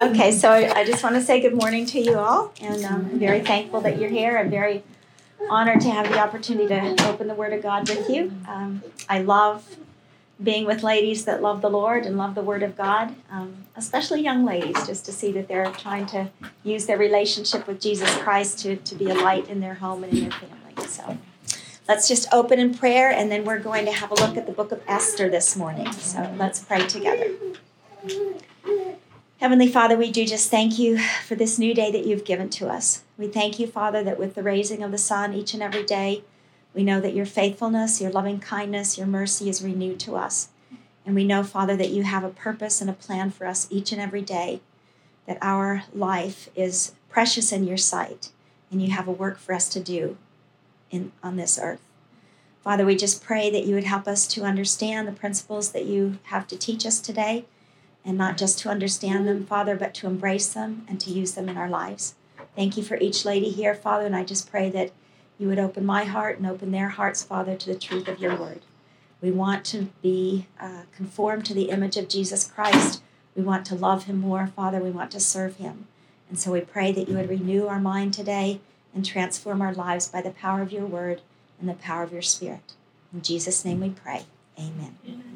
Okay, so I just want to say good morning to you all, and I'm very thankful that you're here. I'm very honored to have the opportunity to open the Word of God with you. Um, I love being with ladies that love the Lord and love the Word of God, um, especially young ladies, just to see that they're trying to use their relationship with Jesus Christ to, to be a light in their home and in their family. So let's just open in prayer, and then we're going to have a look at the book of Esther this morning. So let's pray together. Heavenly Father, we do just thank you for this new day that you've given to us. We thank you, Father, that with the raising of the sun each and every day, we know that your faithfulness, your loving kindness, your mercy is renewed to us. And we know, Father, that you have a purpose and a plan for us each and every day, that our life is precious in your sight, and you have a work for us to do in, on this earth. Father, we just pray that you would help us to understand the principles that you have to teach us today and not just to understand them, Father, but to embrace them and to use them in our lives. Thank you for each lady here, Father, and I just pray that you would open my heart and open their hearts, Father, to the truth of your word. We want to be uh, conformed to the image of Jesus Christ. We want to love him more, Father. We want to serve him. And so we pray that you would renew our mind today and transform our lives by the power of your word and the power of your spirit. In Jesus' name we pray. Amen. Amen.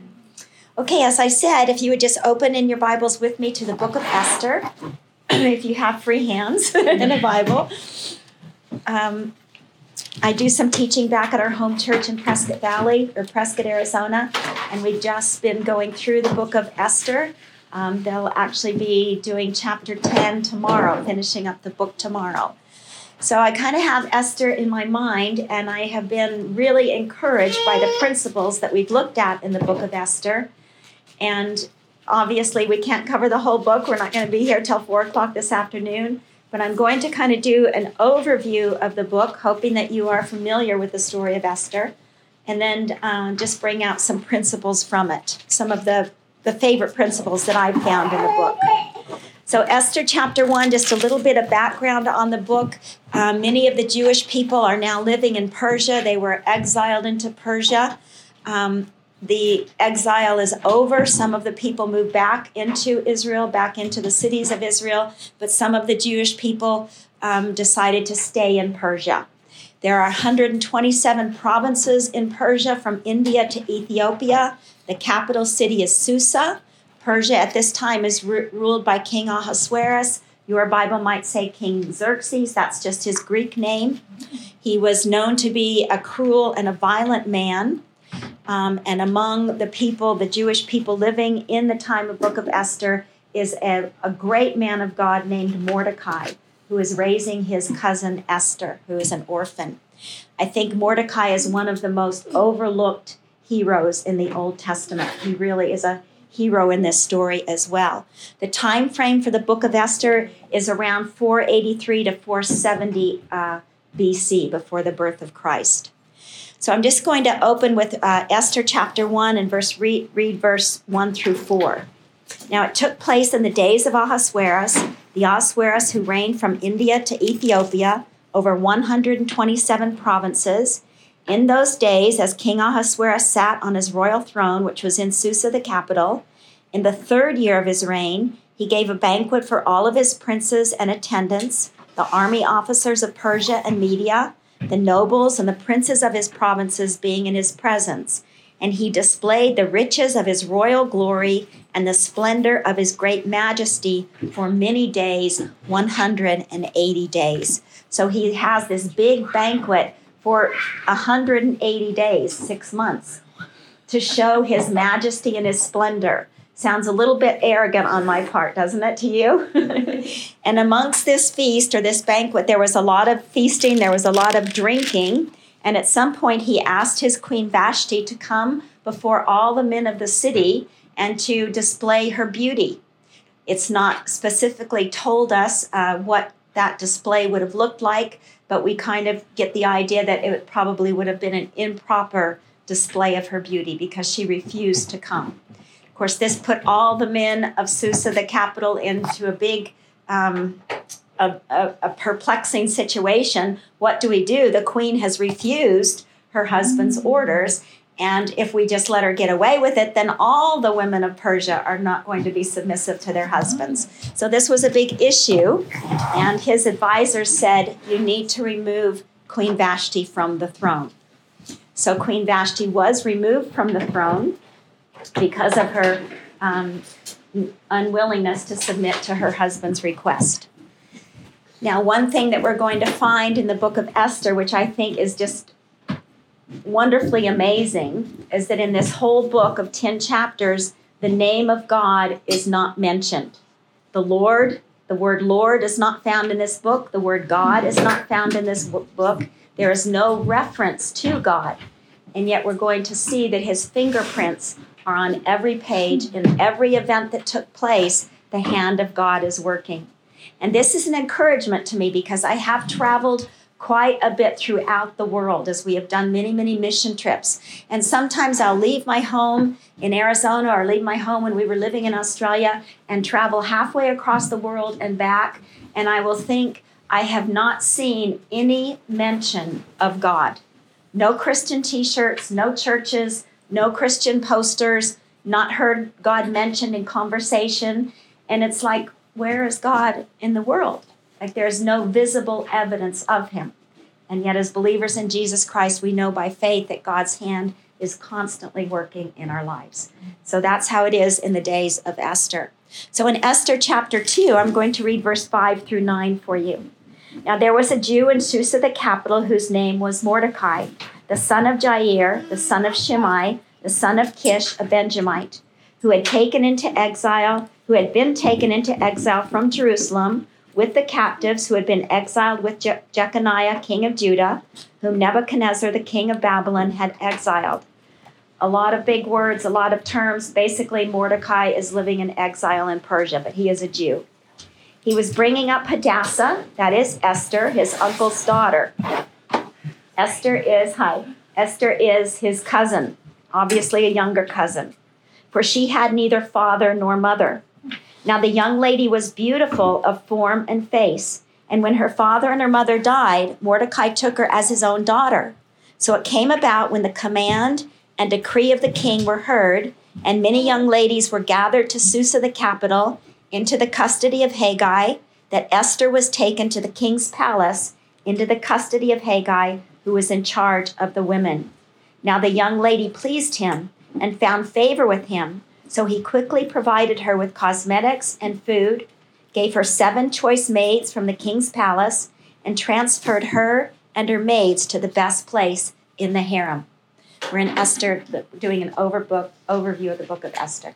Okay, as I said, if you would just open in your Bibles with me to the book of Esther, if you have free hands in a Bible. Um, I do some teaching back at our home church in Prescott Valley or Prescott, Arizona, and we've just been going through the book of Esther. Um, they'll actually be doing chapter 10 tomorrow, finishing up the book tomorrow. So I kind of have Esther in my mind, and I have been really encouraged by the principles that we've looked at in the book of Esther and obviously, we can't cover the whole book. We're not going to be here till four o'clock this afternoon. But I'm going to kind of do an overview of the book, hoping that you are familiar with the story of Esther, and then uh, just bring out some principles from it, some of the, the favorite principles that I've found in the book. So, Esther chapter 1, just a little bit of background on the book. Uh, many of the Jewish people are now living in Persia. They were exiled into Persia. Um, the exile is over. Some of the people moved back into Israel, back into the cities of Israel, but some of the Jewish people um, decided to stay in Persia. There are 127 provinces in Persia from India to Ethiopia. The capital city is Susa. Persia at this time is ruled by King Ahasuerus. Your Bible might say King Xerxes, that's just his Greek name. He was known to be a cruel and a violent man. Um, and among the people, the Jewish people living in the time of Book of Esther, is a, a great man of God named Mordecai, who is raising his cousin Esther, who is an orphan. I think Mordecai is one of the most overlooked heroes in the Old Testament. He really is a hero in this story as well. The time frame for the book of Esther is around 483 to 470 uh, BC, before the birth of Christ. So I'm just going to open with uh, Esther chapter 1 and verse read, read verse 1 through 4. Now it took place in the days of Ahasuerus, the Ahasuerus who reigned from India to Ethiopia over 127 provinces. In those days, as King Ahasuerus sat on his royal throne, which was in Susa, the capital, in the third year of his reign, he gave a banquet for all of his princes and attendants, the army officers of Persia and Media the nobles and the princes of his provinces being in his presence. And he displayed the riches of his royal glory and the splendor of his great majesty for many days 180 days. So he has this big banquet for 180 days, six months, to show his majesty and his splendor. Sounds a little bit arrogant on my part, doesn't it to you? and amongst this feast or this banquet, there was a lot of feasting, there was a lot of drinking. And at some point, he asked his queen Vashti to come before all the men of the city and to display her beauty. It's not specifically told us uh, what that display would have looked like, but we kind of get the idea that it probably would have been an improper display of her beauty because she refused to come. Of course, this put all the men of Susa, the capital, into a big, um, a, a, a perplexing situation. What do we do? The queen has refused her husband's orders, And if we just let her get away with it, then all the women of Persia are not going to be submissive to their husbands. So this was a big issue. And his advisors said, You need to remove Queen Vashti from the throne. So Queen Vashti was removed from the throne because of her um, unwillingness to submit to her husband's request. Now, one thing that we're going to find in the book of Esther, which I think is just wonderfully amazing, is that in this whole book of 10 chapters, the name of God is not mentioned. The Lord, the word Lord is not found in this book. The word God is not found in this book. There is no reference to God. And yet we're going to see that his fingerprints are on every page. In every event that took place, the hand of God is working. And this is an encouragement to me because I have traveled quite a bit throughout the world as we have done many, many mission trips. And sometimes I'll leave my home in Arizona or leave my home when we were living in Australia and travel halfway across the world and back. And I will think, I have not seen any mention of God. No Christian t shirts, no churches, no Christian posters, not heard God mentioned in conversation. And it's like, where is God in the world? Like there's no visible evidence of him. And yet, as believers in Jesus Christ, we know by faith that God's hand is constantly working in our lives. So that's how it is in the days of Esther. So in Esther chapter 2, I'm going to read verse 5 through 9 for you. Now there was a Jew in Susa, the capital, whose name was Mordecai, the son of Jair, the son of Shimei, the son of Kish, a Benjamite, who had taken into exile, who had been taken into exile from Jerusalem with the captives who had been exiled with Je- Jeconiah, king of Judah, whom Nebuchadnezzar, the king of Babylon, had exiled. A lot of big words, a lot of terms. Basically, Mordecai is living in exile in Persia, but he is a Jew. He was bringing up Hadassah, that is Esther, his uncle's daughter. Esther is, hi, Esther is his cousin, obviously a younger cousin, for she had neither father nor mother. Now the young lady was beautiful of form and face, and when her father and her mother died, Mordecai took her as his own daughter. So it came about when the command and decree of the king were heard, and many young ladies were gathered to Susa the capital into the custody of Hegai, that Esther was taken to the king's palace into the custody of Hegai, who was in charge of the women. Now the young lady pleased him and found favor with him so he quickly provided her with cosmetics and food, gave her seven choice maids from the king's palace, and transferred her and her maids to the best place in the harem. We're in Esther, doing an overbook, overview of the book of Esther.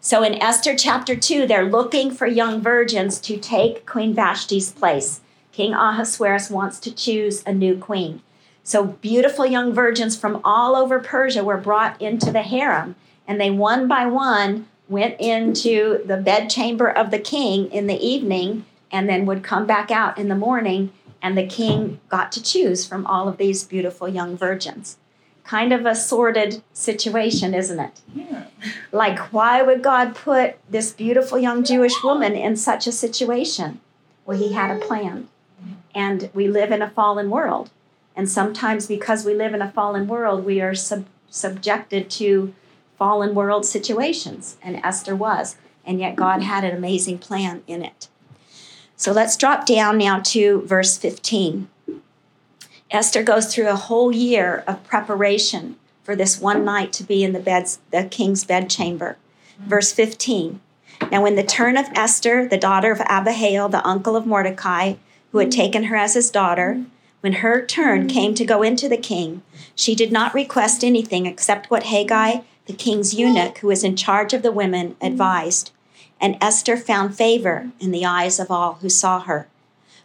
So in Esther chapter 2, they're looking for young virgins to take Queen Vashti's place. King Ahasuerus wants to choose a new queen. So beautiful young virgins from all over Persia were brought into the harem and they one by one went into the bedchamber of the king in the evening and then would come back out in the morning and the king got to choose from all of these beautiful young virgins. Kind of a sordid situation isn't it? Yeah. like why would god put this beautiful young jewish woman in such a situation? Well he had a plan. And we live in a fallen world and sometimes because we live in a fallen world we are sub- subjected to fallen world situations, and Esther was. And yet God had an amazing plan in it. So let's drop down now to verse 15. Esther goes through a whole year of preparation for this one night to be in the beds, the king's bedchamber. Verse 15. Now, when the turn of Esther, the daughter of Abihail, the uncle of Mordecai, who had taken her as his daughter, when her turn mm. came to go into the king, she did not request anything except what Hegai, the king's eunuch, who was in charge of the women, mm. advised, and Esther found favor in the eyes of all who saw her.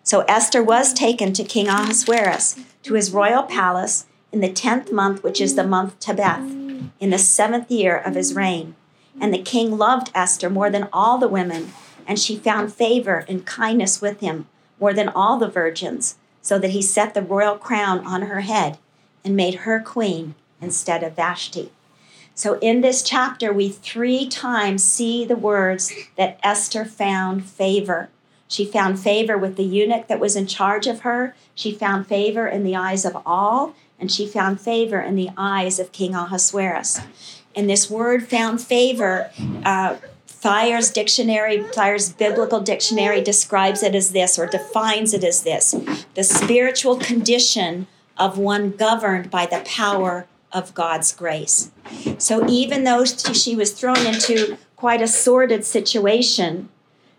So Esther was taken to King Ahasuerus to his royal palace in the tenth month, which is the mm. month Tebeth, in the seventh year of his reign. And the king loved Esther more than all the women, and she found favor and kindness with him more than all the virgins, so that he set the royal crown on her head and made her queen instead of Vashti. So in this chapter, we three times see the words that Esther found favor. She found favor with the eunuch that was in charge of her. She found favor in the eyes of all, and she found favor in the eyes of King Ahasuerus. And this word found favor, uh, Thayer's dictionary, Thayer's biblical dictionary describes it as this or defines it as this the spiritual condition of one governed by the power of God's grace. So even though she was thrown into quite a sordid situation,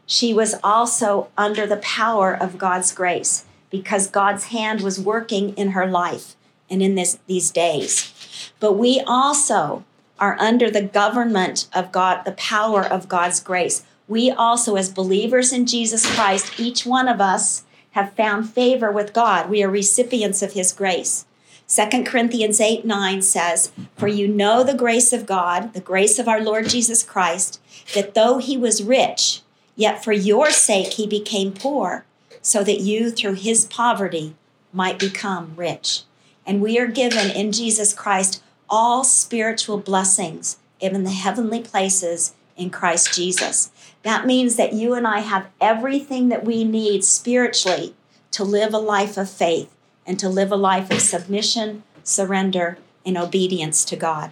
she was also under the power of God's grace because God's hand was working in her life and in this, these days. But we also are under the government of God, the power of God's grace. We also, as believers in Jesus Christ, each one of us have found favor with God. We are recipients of his grace. 2 Corinthians 8 9 says, For you know the grace of God, the grace of our Lord Jesus Christ, that though he was rich, yet for your sake he became poor, so that you through his poverty might become rich. And we are given in Jesus Christ all spiritual blessings in the heavenly places in Christ Jesus. That means that you and I have everything that we need spiritually to live a life of faith and to live a life of submission, surrender, and obedience to God.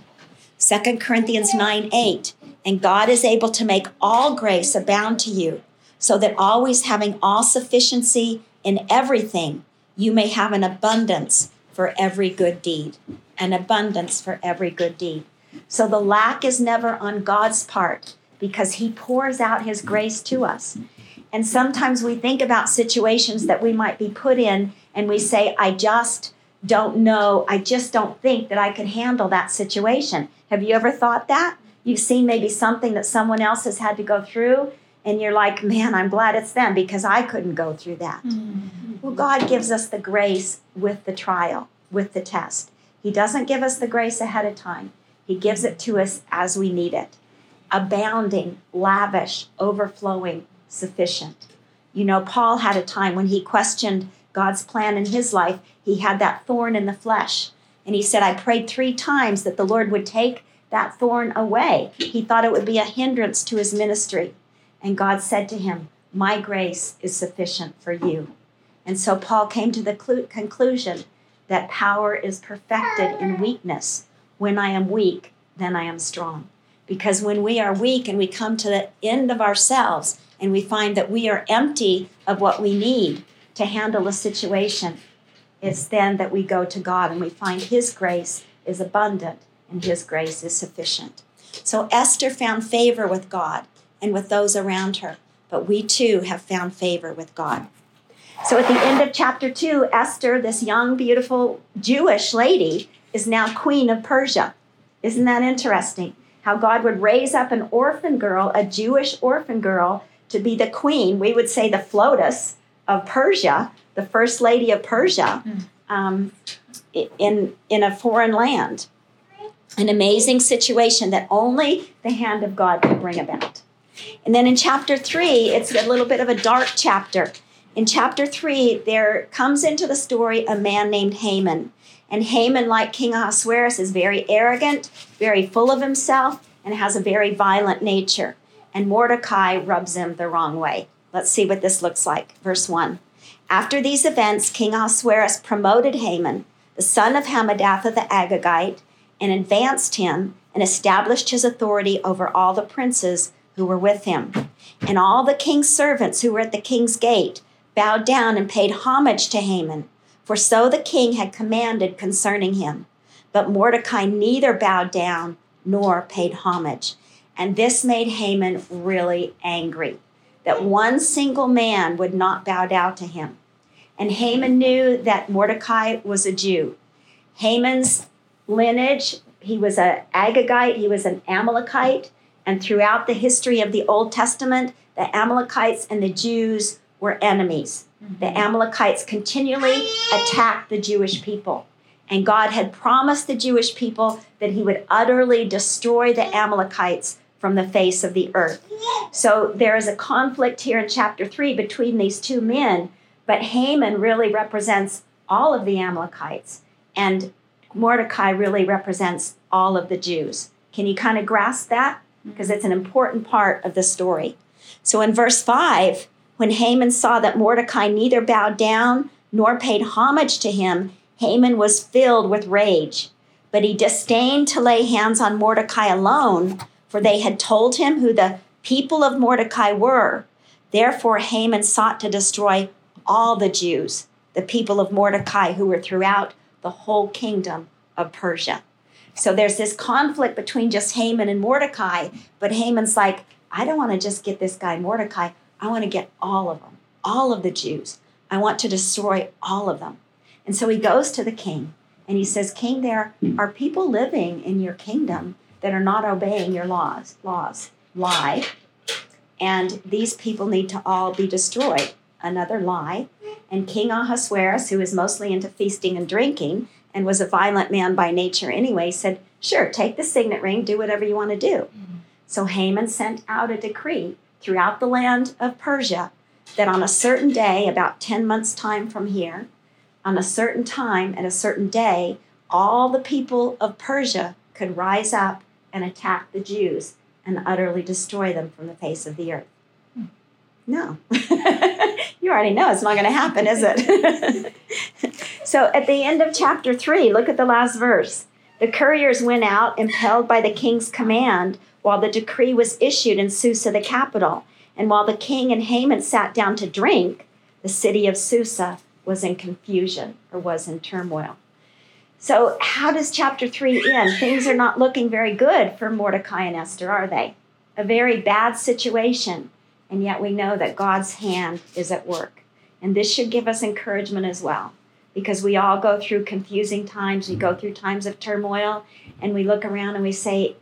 2 Corinthians 9 8, and God is able to make all grace abound to you, so that always having all sufficiency in everything, you may have an abundance for every good deed and abundance for every good deed. So the lack is never on God's part because He pours out His grace to us. And sometimes we think about situations that we might be put in and we say, I just don't know, I just don't think that I could handle that situation. Have you ever thought that? You've seen maybe something that someone else has had to go through, and you're like, man, I'm glad it's them because I couldn't go through that. Mm-hmm. Well, God gives us the grace with the trial, with the test. He doesn't give us the grace ahead of time, He gives it to us as we need it. Abounding, lavish, overflowing, sufficient. You know, Paul had a time when he questioned God's plan in his life. He had that thorn in the flesh. And he said, I prayed three times that the Lord would take that thorn away. He thought it would be a hindrance to his ministry. And God said to him, My grace is sufficient for you. And so Paul came to the conclusion that power is perfected in weakness. When I am weak, then I am strong. Because when we are weak and we come to the end of ourselves and we find that we are empty of what we need to handle a situation, it's then that we go to God and we find His grace is abundant and His grace is sufficient. So Esther found favor with God and with those around her, but we too have found favor with God. So at the end of chapter 2, Esther, this young, beautiful Jewish lady, is now queen of Persia. Isn't that interesting? How God would raise up an orphan girl, a Jewish orphan girl, to be the queen, we would say the FLOTUS of Persia, the first lady of Persia, hmm. um, in, in a foreign land. An amazing situation that only the hand of God could bring about. And then in chapter 3, it's a little bit of a dark chapter in chapter 3, there comes into the story a man named Haman. And Haman, like King Ahasuerus, is very arrogant, very full of himself, and has a very violent nature. And Mordecai rubs him the wrong way. Let's see what this looks like. Verse 1. After these events, King Ahasuerus promoted Haman, the son of Hammedatha the Agagite, and advanced him and established his authority over all the princes who were with him. And all the king's servants who were at the king's gate bowed down and paid homage to Haman, for so the king had commanded concerning him. But Mordecai neither bowed down nor paid homage. And this made Haman really angry that one single man would not bow down to him. And Haman knew that Mordecai was a Jew. Haman's lineage, he was an Agagite, he was an Amalekite, and throughout the history of the Old Testament, the Amalekites and the Jews were enemies. Mm-hmm. The Amalekites continually attacked the Jewish people. And God had promised the Jewish people that he would utterly destroy the Amalekites from the face of the earth. So there is a conflict here in chapter 3 between these two men, but Haman really represents all of the Amalekites, and Mordecai really represents all of the Jews. Can you kind of grasp that? Because it's an important part of the story. So in verse 5, When Haman saw that Mordecai neither bowed down nor paid homage to him, Haman was filled with rage. But he disdained to lay hands on Mordecai alone, for they had told him who the people of Mordecai were. Therefore, Haman sought to destroy all the Jews, the people of Mordecai, who were throughout the whole kingdom of Persia. So there's this conflict between just Haman and Mordecai, but Haman's like, I don't want to just get this guy Mordecai. I want to get all of them, all of the Jews. I want to destroy all of them. And so he goes to the king and he says, King, there are people living in your kingdom that are not obeying your laws, laws, lie. And these people need to all be destroyed. Another lie. And King Ahasuerus, who is mostly into feasting and drinking and was a violent man by nature anyway, said, Sure, take the signet ring, do whatever you want to do. So Haman sent out a decree throughout the land of Persia that on a certain day, about 10 months' time from here, on a certain time and a certain day, all the people of Persia could rise up and attack the Jews and utterly destroy them from the face of the earth. No. you already know it's not going to happen, is it? so at the end of chapter 3, look at the last verse. The couriers went out, impelled by the king's command, while the decree was issued in Susa, the capital. And while the king and Haman sat down to drink, the city of Susa was in confusion or was in turmoil. So, how does chapter 3 end? Things are not looking very good for Mordecai and Esther, are they? A very bad situation. And yet we know that God's hand is at work. And this should give us encouragement as well, because we all go through confusing times. We go mm-hmm. through times of turmoil, and we look around and we say,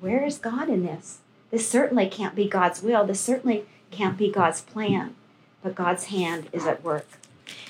Where is God in this? This certainly can't be God's will. This certainly can't be God's plan. But God's hand is at work.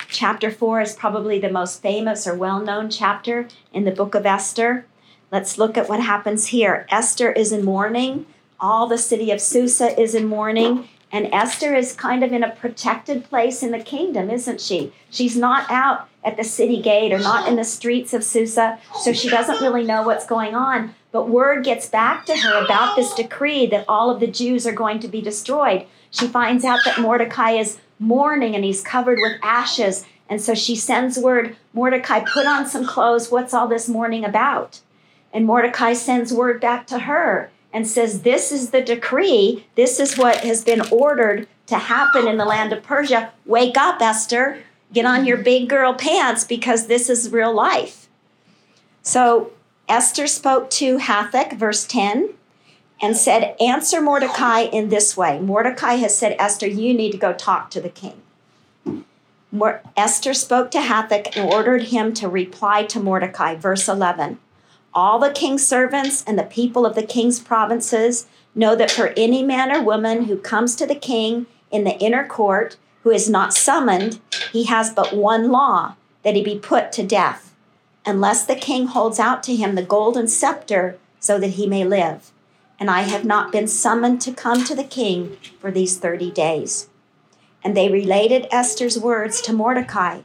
Chapter 4 is probably the most famous or well known chapter in the book of Esther. Let's look at what happens here. Esther is in mourning. All the city of Susa is in mourning. And Esther is kind of in a protected place in the kingdom, isn't she? She's not out at the city gate or not in the streets of Susa, so she doesn't really know what's going on. But word gets back to her about this decree that all of the Jews are going to be destroyed. She finds out that Mordecai is mourning and he's covered with ashes. And so she sends word Mordecai, put on some clothes. What's all this mourning about? And Mordecai sends word back to her and says, This is the decree. This is what has been ordered to happen in the land of Persia. Wake up, Esther. Get on your big girl pants because this is real life. So Esther spoke to Hathach, verse 10, and said, Answer Mordecai in this way. Mordecai has said, Esther, you need to go talk to the king. Esther spoke to Hathach and ordered him to reply to Mordecai. Verse 11 all the king's servants and the people of the king's provinces know that for any man or woman who comes to the king in the inner court who is not summoned, he has but one law that he be put to death, unless the king holds out to him the golden scepter so that he may live. And I have not been summoned to come to the king for these 30 days. And they related Esther's words to Mordecai.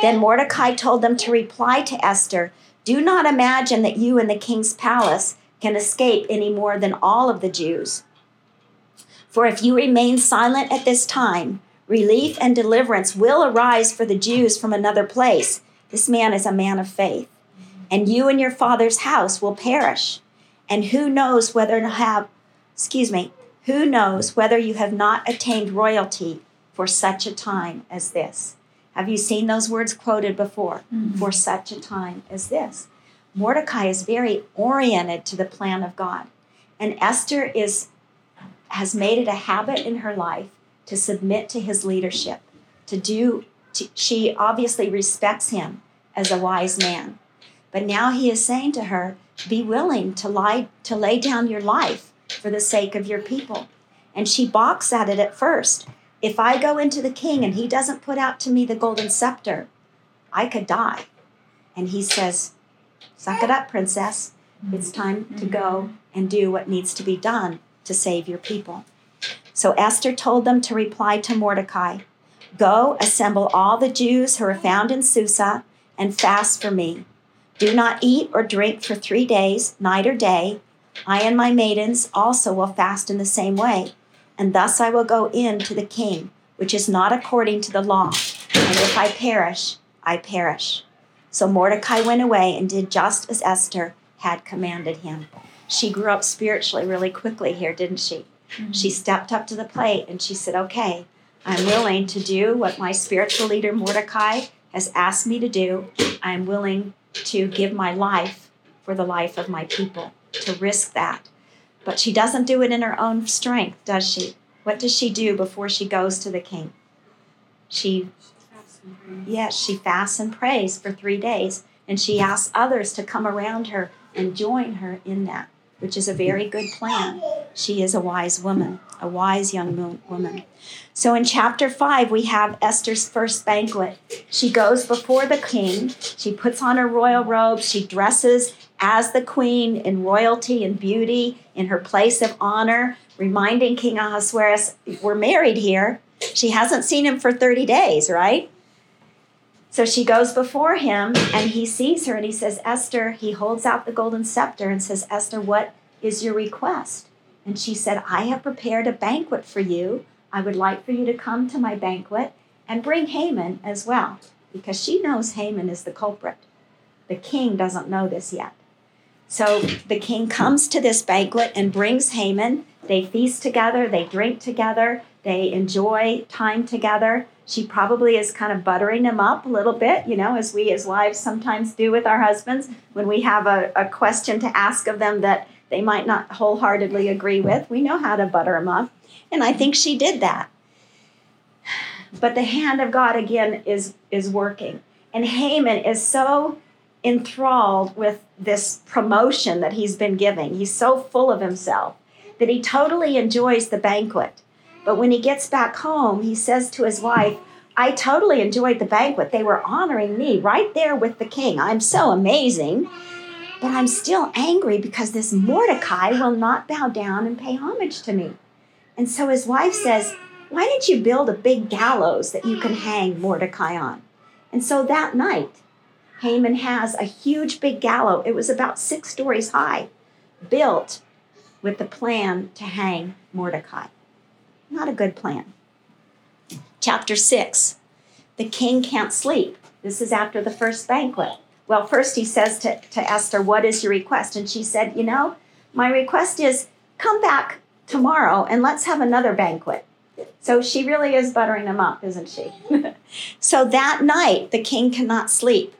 Then Mordecai told them to reply to Esther do not imagine that you in the king's palace can escape any more than all of the Jews. For if you remain silent at this time, relief and deliverance will arise for the Jews from another place. This man is a man of faith. And you and your father's house will perish. And who knows whether to have, excuse me, who knows whether you have not attained royalty for such a time as this? Have you seen those words quoted before? Mm-hmm. For such a time as this. Mordecai is very oriented to the plan of God. And Esther is has made it a habit in her life to submit to his leadership, to do to, she obviously respects him as a wise man. But now he is saying to her, be willing to lie to lay down your life for the sake of your people. And she balks at it at first. If I go into the king and he doesn't put out to me the golden scepter, I could die. And he says, Suck it up, princess. It's time to go and do what needs to be done to save your people. So Esther told them to reply to Mordecai Go, assemble all the Jews who are found in Susa, and fast for me. Do not eat or drink for three days, night or day. I and my maidens also will fast in the same way. And thus I will go in to the king, which is not according to the law. And if I perish, I perish. So Mordecai went away and did just as Esther had commanded him. She grew up spiritually really quickly here, didn't she? Mm-hmm. She stepped up to the plate and she said, Okay, I'm willing to do what my spiritual leader Mordecai has asked me to do. I'm willing to give my life for the life of my people, to risk that. But she doesn't do it in her own strength, does she? What does she do before she goes to the king? She, yes, she fasts and prays for three days, and she asks others to come around her and join her in that, which is a very good plan. She is a wise woman, a wise young woman. So in chapter 5, we have Esther's first banquet. She goes before the king, she puts on her royal robes, she dresses as the queen in royalty and beauty in her place of honor, reminding King Ahasuerus, we're married here. She hasn't seen him for 30 days, right? So she goes before him and he sees her and he says, Esther, he holds out the golden scepter and says, Esther, what is your request? And she said, I have prepared a banquet for you. I would like for you to come to my banquet and bring Haman as well, because she knows Haman is the culprit. The king doesn't know this yet. So the king comes to this banquet and brings Haman. They feast together, they drink together, they enjoy time together. She probably is kind of buttering him up a little bit, you know, as we as wives sometimes do with our husbands when we have a, a question to ask of them that they might not wholeheartedly agree with. We know how to butter them up. And I think she did that. But the hand of God again is is working. And Haman is so enthralled with this promotion that he's been giving. He's so full of himself that he totally enjoys the banquet. But when he gets back home, he says to his wife, I totally enjoyed the banquet. They were honoring me right there with the king. I'm so amazing. But I'm still angry because this Mordecai will not bow down and pay homage to me. And so his wife says, Why didn't you build a big gallows that you can hang Mordecai on? And so that night, Haman has a huge big gallows. It was about six stories high, built with the plan to hang Mordecai. Not a good plan. Chapter 6 The king can't sleep. This is after the first banquet. Well, first he says to, to Esther, What is your request? And she said, You know, my request is come back tomorrow and let's have another banquet. So she really is buttering him up, isn't she? so that night, the king cannot sleep.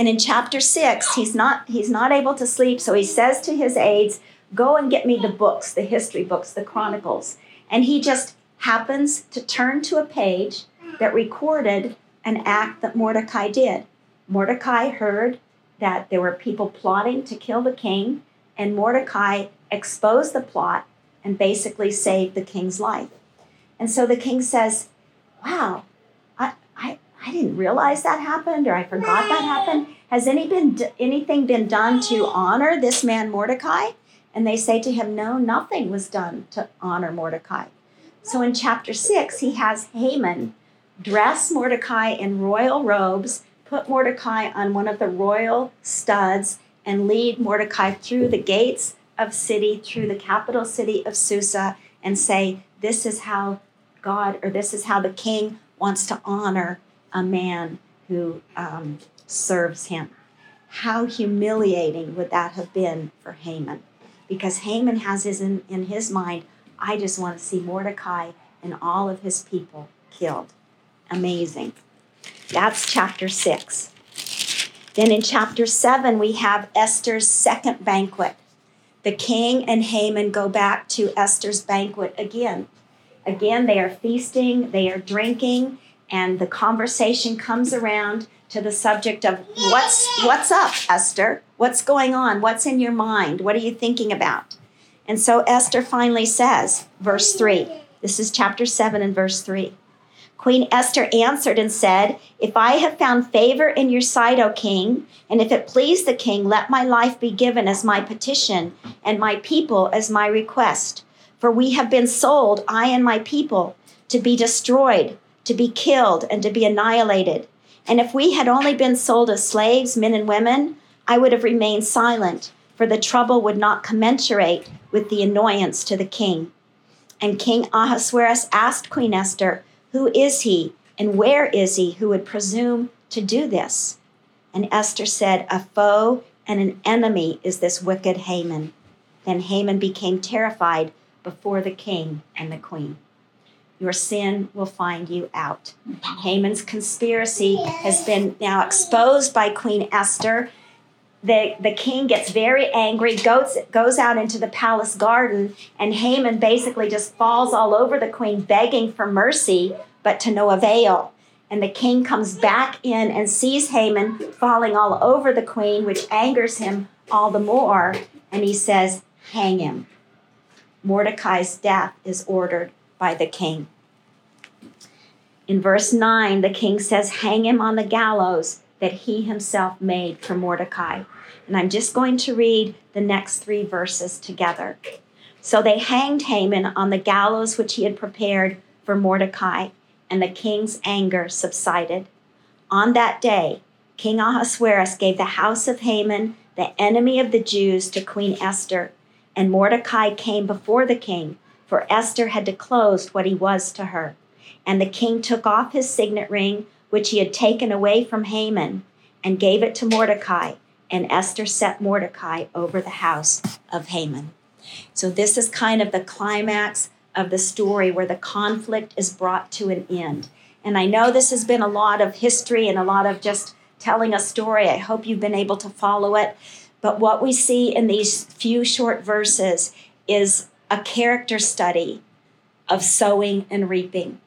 And in chapter six, he's not he's not able to sleep, so he says to his aides, "Go and get me the books, the history books, the chronicles." And he just happens to turn to a page that recorded an act that Mordecai did. Mordecai heard that there were people plotting to kill the king, and Mordecai exposed the plot and basically saved the king's life. And so the king says, Wow, I, I, didn't realize that happened or I forgot that happened. Has any been, anything been done to honor this man Mordecai? And they say to him, No, nothing was done to honor Mordecai. So in chapter six, he has Haman dress Mordecai in royal robes, put Mordecai on one of the royal studs, and lead Mordecai through the gates of city, through the capital city of Susa, and say, This is how God, or this is how the king wants to honor a man who um, serves him. How humiliating would that have been for Haman? Because Haman has his in, in his mind, I just want to see Mordecai and all of his people killed. Amazing. That's chapter six. Then in chapter seven, we have Esther's second banquet. The king and Haman go back to Esther's banquet again. Again, they are feasting, they are drinking, and the conversation comes around to the subject of what's what's up, Esther? What's going on? What's in your mind? What are you thinking about? And so Esther finally says, verse 3. This is chapter 7 and verse 3. Queen Esther answered and said, If I have found favor in your sight, O king, and if it please the king, let my life be given as my petition, and my people as my request. For we have been sold, I and my people, to be destroyed, to be killed, and to be annihilated. And if we had only been sold as slaves, men and women, I would have remained silent, for the trouble would not commensurate with the annoyance to the king. And King Ahasuerus asked Queen Esther, Who is he and where is he who would presume to do this? And Esther said, A foe and an enemy is this wicked Haman. Then Haman became terrified before the king and the queen. Your sin will find you out. Haman's conspiracy has been now exposed by Queen Esther. The, the king gets very angry, goes, goes out into the palace garden, and Haman basically just falls all over the queen, begging for mercy, but to no avail. And the king comes back in and sees Haman falling all over the queen, which angers him all the more. And he says, Hang him. Mordecai's death is ordered by the king. In verse 9, the king says, Hang him on the gallows that he himself made for Mordecai. And I'm just going to read the next three verses together. So they hanged Haman on the gallows which he had prepared for Mordecai and the king's anger subsided. On that day, King Ahasuerus gave the house of Haman, the enemy of the Jews, to Queen Esther, and Mordecai came before the king, for Esther had disclosed what he was to her. And the king took off his signet ring, which he had taken away from Haman, and gave it to Mordecai, and Esther set Mordecai over the house of Haman. So, this is kind of the climax of the story where the conflict is brought to an end. And I know this has been a lot of history and a lot of just telling a story. I hope you've been able to follow it. But what we see in these few short verses is a character study of sowing and reaping.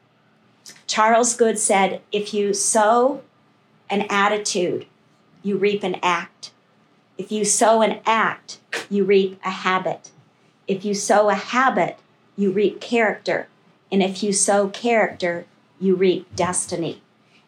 Charles Good said if you sow an attitude, you reap an act. If you sow an act, you reap a habit. If you sow a habit, you reap character. And if you sow character, you reap destiny.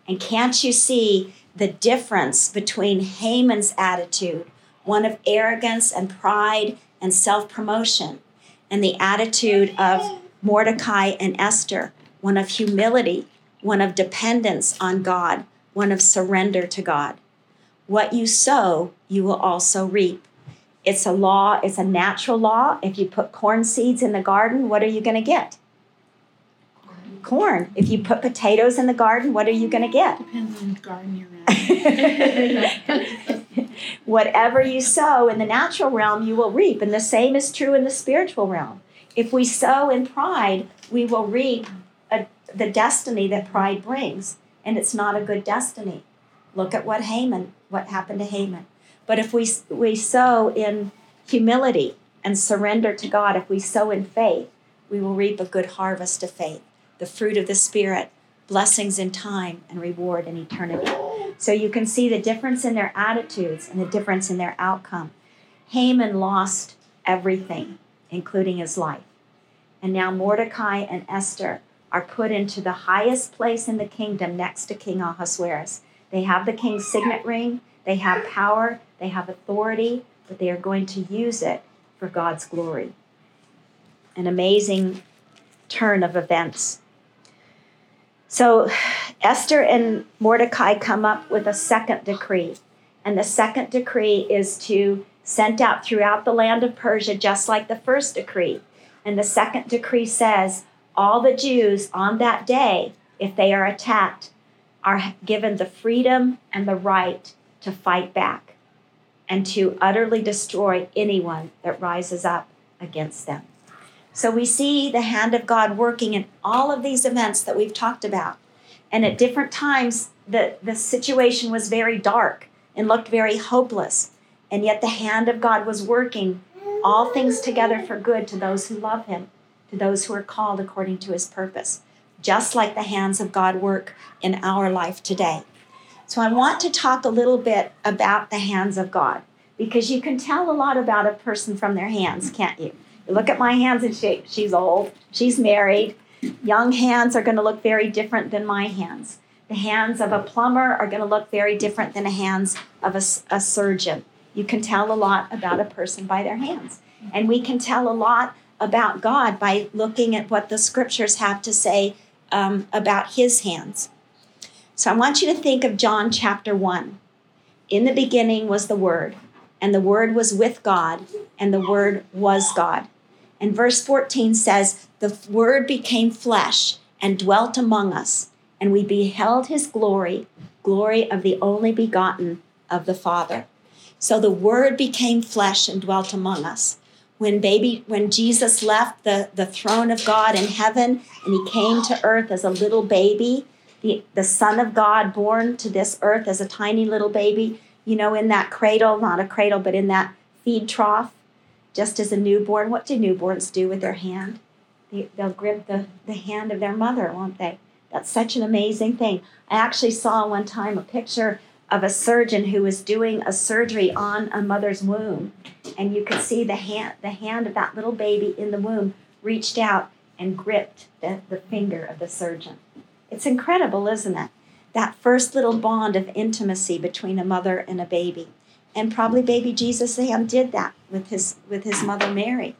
And can't you see the difference between Haman's attitude, one of arrogance and pride and self promotion, and the attitude of Mordecai and Esther, one of humility, one of dependence on God, one of surrender to God? What you sow, you will also reap. It's a law, it's a natural law. If you put corn seeds in the garden, what are you going to get? Corn. If you put potatoes in the garden, what are you going to get? Depends on the garden you're in. Whatever you sow in the natural realm, you will reap. And the same is true in the spiritual realm. If we sow in pride, we will reap a, the destiny that pride brings. And it's not a good destiny. Look at what Haman, what happened to Haman. But if we, we sow in humility and surrender to God, if we sow in faith, we will reap a good harvest of faith, the fruit of the Spirit, blessings in time, and reward in eternity. So you can see the difference in their attitudes and the difference in their outcome. Haman lost everything, including his life. And now Mordecai and Esther are put into the highest place in the kingdom next to King Ahasuerus. They have the king's signet ring, they have power, they have authority, but they are going to use it for God's glory. An amazing turn of events. So Esther and Mordecai come up with a second decree. And the second decree is to send out throughout the land of Persia, just like the first decree. And the second decree says all the Jews on that day, if they are attacked, are given the freedom and the right to fight back and to utterly destroy anyone that rises up against them. So we see the hand of God working in all of these events that we've talked about. And at different times, the, the situation was very dark and looked very hopeless. And yet the hand of God was working all things together for good to those who love Him, to those who are called according to His purpose, just like the hands of God work in our life today. So I want to talk a little bit about the hands of God because you can tell a lot about a person from their hands, can't you? Look at my hands and she, she's old, she's married. Young hands are going to look very different than my hands. The hands of a plumber are going to look very different than the hands of a, a surgeon. You can tell a lot about a person by their hands. And we can tell a lot about God by looking at what the scriptures have to say um, about his hands. So I want you to think of John chapter 1. In the beginning was the Word, and the Word was with God, and the Word was God. And verse 14 says, The word became flesh and dwelt among us, and we beheld his glory, glory of the only begotten of the Father. So the word became flesh and dwelt among us. When baby when Jesus left the, the throne of God in heaven and he came to earth as a little baby, the, the Son of God born to this earth as a tiny little baby, you know, in that cradle, not a cradle, but in that feed trough, just as a newborn. What do newborns do with their hand? They, they'll grip the, the hand of their mother, won't they? That's such an amazing thing. I actually saw one time a picture of a surgeon who was doing a surgery on a mother's womb, and you could see the hand the hand of that little baby in the womb reached out and gripped the, the finger of the surgeon. It's incredible, isn't it? That first little bond of intimacy between a mother and a baby. And probably baby Jesus Sam did that with his with his mother Mary.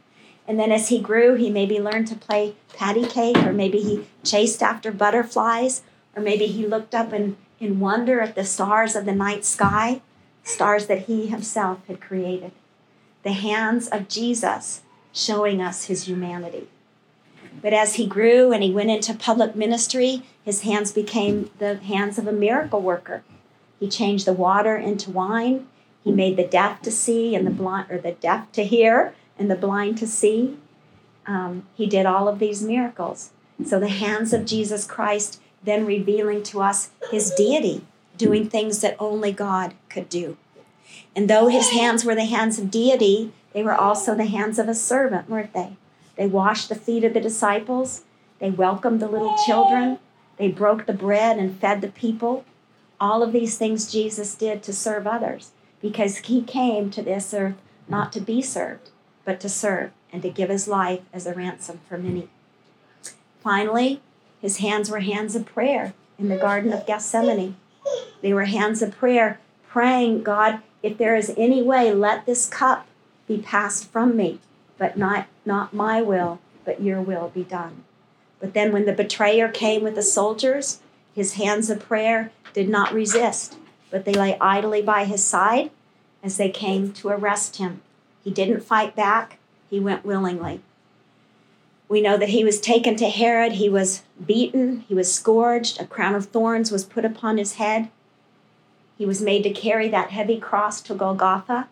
And then as he grew, he maybe learned to play patty cake, or maybe he chased after butterflies, or maybe he looked up and in wonder at the stars of the night sky, stars that he himself had created. The hands of Jesus showing us his humanity. But as he grew and he went into public ministry, his hands became the hands of a miracle worker. He changed the water into wine. He made the deaf to see and the blind, or the deaf to hear and the blind to see. Um, he did all of these miracles. So the hands of Jesus Christ then revealing to us his deity, doing things that only God could do. And though his hands were the hands of deity, they were also the hands of a servant, weren't they? They washed the feet of the disciples, they welcomed the little children, they broke the bread and fed the people. All of these things Jesus did to serve others because he came to this earth not to be served, but to serve and to give his life as a ransom for many. Finally, his hands were hands of prayer in the Garden of Gethsemane. They were hands of prayer, praying, God, if there is any way, let this cup be passed from me, but not, not my will, but your will be done. But then when the betrayer came with the soldiers, his hands of prayer did not resist, but they lay idly by his side as they came to arrest him. He didn't fight back, he went willingly. We know that he was taken to Herod, he was beaten, he was scourged, a crown of thorns was put upon his head. He was made to carry that heavy cross to Golgotha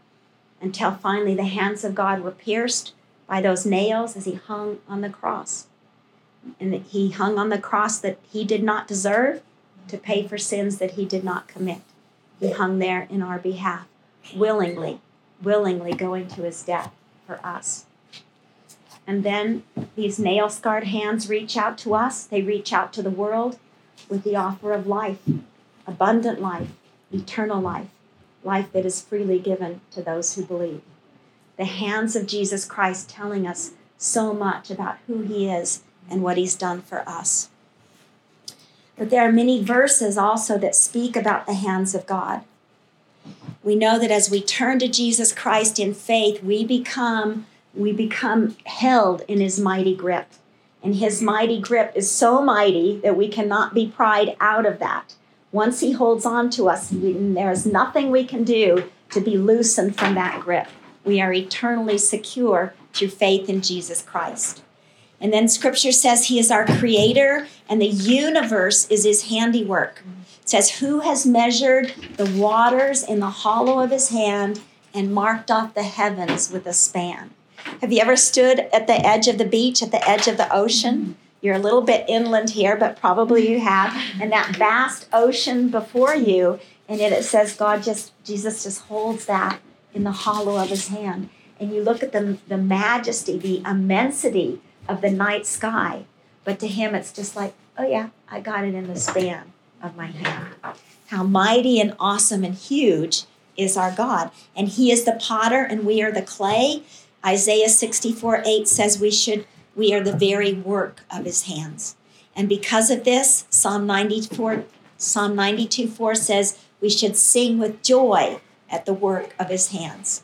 until finally the hands of God were pierced by those nails as he hung on the cross. And he hung on the cross that he did not deserve to pay for sins that he did not commit. He hung there in our behalf, willingly, willingly going to his death for us. And then these nail scarred hands reach out to us, they reach out to the world with the offer of life, abundant life, eternal life, life that is freely given to those who believe. The hands of Jesus Christ telling us so much about who he is and what he's done for us. But there are many verses also that speak about the hands of God. We know that as we turn to Jesus Christ in faith, we become we become held in his mighty grip. And his mighty grip is so mighty that we cannot be pried out of that. Once he holds on to us, there is nothing we can do to be loosened from that grip. We are eternally secure through faith in Jesus Christ. And then scripture says he is our creator and the universe is his handiwork. It says, Who has measured the waters in the hollow of his hand and marked off the heavens with a span? Have you ever stood at the edge of the beach, at the edge of the ocean? You're a little bit inland here, but probably you have. And that vast ocean before you, and it, it says God just, Jesus just holds that in the hollow of his hand. And you look at the, the majesty, the immensity of the night sky. But to him, it's just like, oh yeah, I got it in the span of my hand. How mighty and awesome and huge is our God. And he is the potter and we are the clay. Isaiah 64 8 says we should we are the very work of his hands. And because of this, Psalm 94 Psalm 92 4 says we should sing with joy at the work of his hands.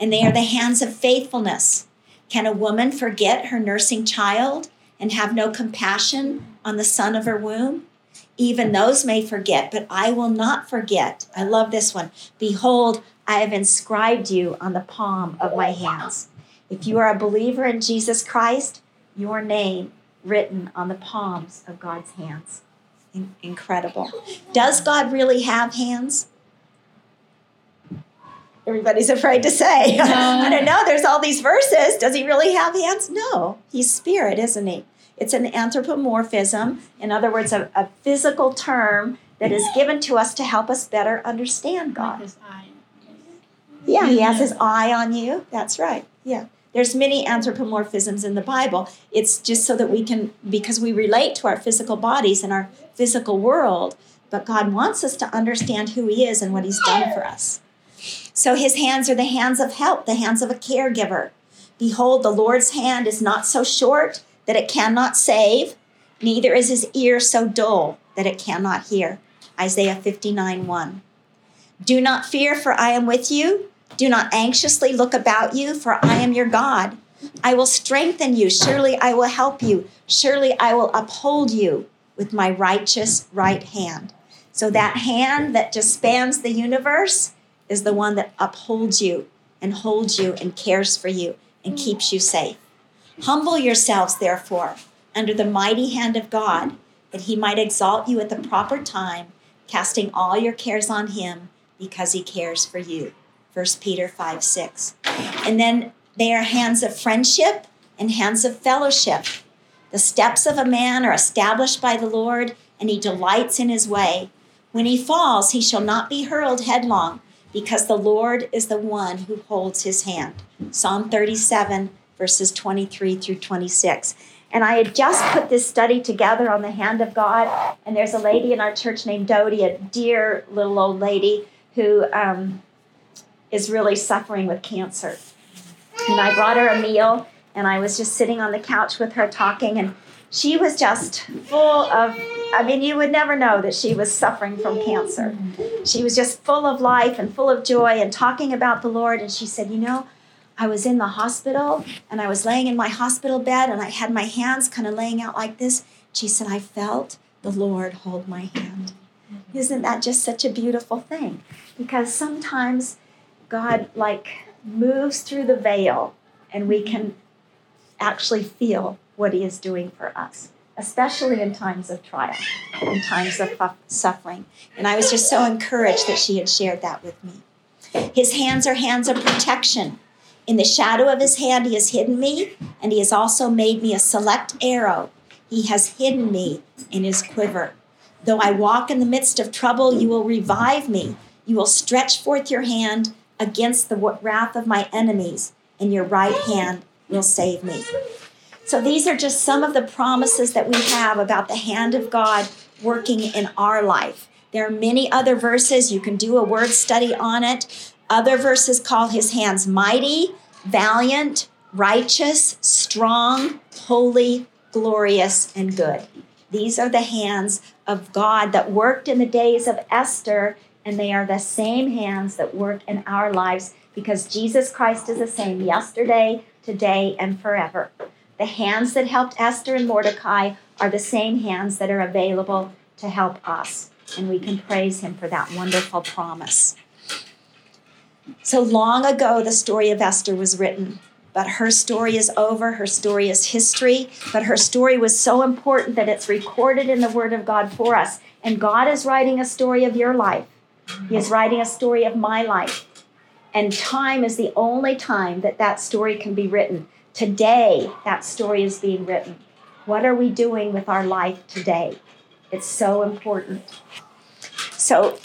And they are the hands of faithfulness. Can a woman forget her nursing child and have no compassion on the son of her womb? Even those may forget, but I will not forget. I love this one. Behold, I have inscribed you on the palm of my hands. If you are a believer in Jesus Christ, your name written on the palms of God's hands. In- incredible. Does God really have hands? Everybody's afraid to say. No. I don't know. There's all these verses. Does he really have hands? No. He's spirit, isn't he? It's an anthropomorphism. In other words, a, a physical term that is given to us to help us better understand God. Like his eye. Yeah, he has his eye on you. That's right. Yeah. There's many anthropomorphisms in the Bible. It's just so that we can because we relate to our physical bodies and our physical world, but God wants us to understand who he is and what he's done for us. So his hands are the hands of help, the hands of a caregiver. Behold, the Lord's hand is not so short that it cannot save, neither is his ear so dull that it cannot hear. Isaiah 59 1. Do not fear, for I am with you. Do not anxiously look about you, for I am your God. I will strengthen you. Surely I will help you. Surely I will uphold you with my righteous right hand. So that hand that just spans the universe is the one that upholds you and holds you and cares for you and keeps you safe. Humble yourselves, therefore, under the mighty hand of God, that he might exalt you at the proper time, casting all your cares on him because he cares for you. 1 Peter 5 6. And then they are hands of friendship and hands of fellowship. The steps of a man are established by the Lord, and he delights in his way. When he falls, he shall not be hurled headlong, because the Lord is the one who holds his hand. Psalm 37, verses 23 through 26. And I had just put this study together on the hand of God, and there's a lady in our church named Dodie, a dear little old lady who um, is really suffering with cancer. And I brought her a meal, and I was just sitting on the couch with her talking, and she was just full of I mean, you would never know that she was suffering from cancer. She was just full of life and full of joy and talking about the Lord. And she said, You know, I was in the hospital and I was laying in my hospital bed and I had my hands kind of laying out like this. She said, I felt the Lord hold my hand. Isn't that just such a beautiful thing? Because sometimes God, like, moves through the veil and we can actually feel what He is doing for us especially in times of trial, in times of suffering. And I was just so encouraged that she had shared that with me. His hands are hands of protection. In the shadow of his hand, he has hidden me, and he has also made me a select arrow. He has hidden me in his quiver. Though I walk in the midst of trouble, you will revive me. You will stretch forth your hand against the wrath of my enemies, and your right hand will save me. So these are just some of the promises that we have about the hand of God working in our life. There are many other verses. You can do a word study on it. Other verses call his hands mighty, valiant, righteous, strong, holy, glorious, and good. These are the hands of God that worked in the days of Esther, and they are the same hands that work in our lives because Jesus Christ is the same yesterday, today, and forever. The hands that helped Esther and Mordecai are the same hands that are available to help us. And we can praise him for that wonderful promise. So long ago, the story of Esther was written, but her story is over. Her story is history, but her story was so important that it's recorded in the Word of God for us. And God is writing a story of your life, He is writing a story of my life. And time is the only time that that story can be written. Today, that story is being written. What are we doing with our life today? It's so important. So,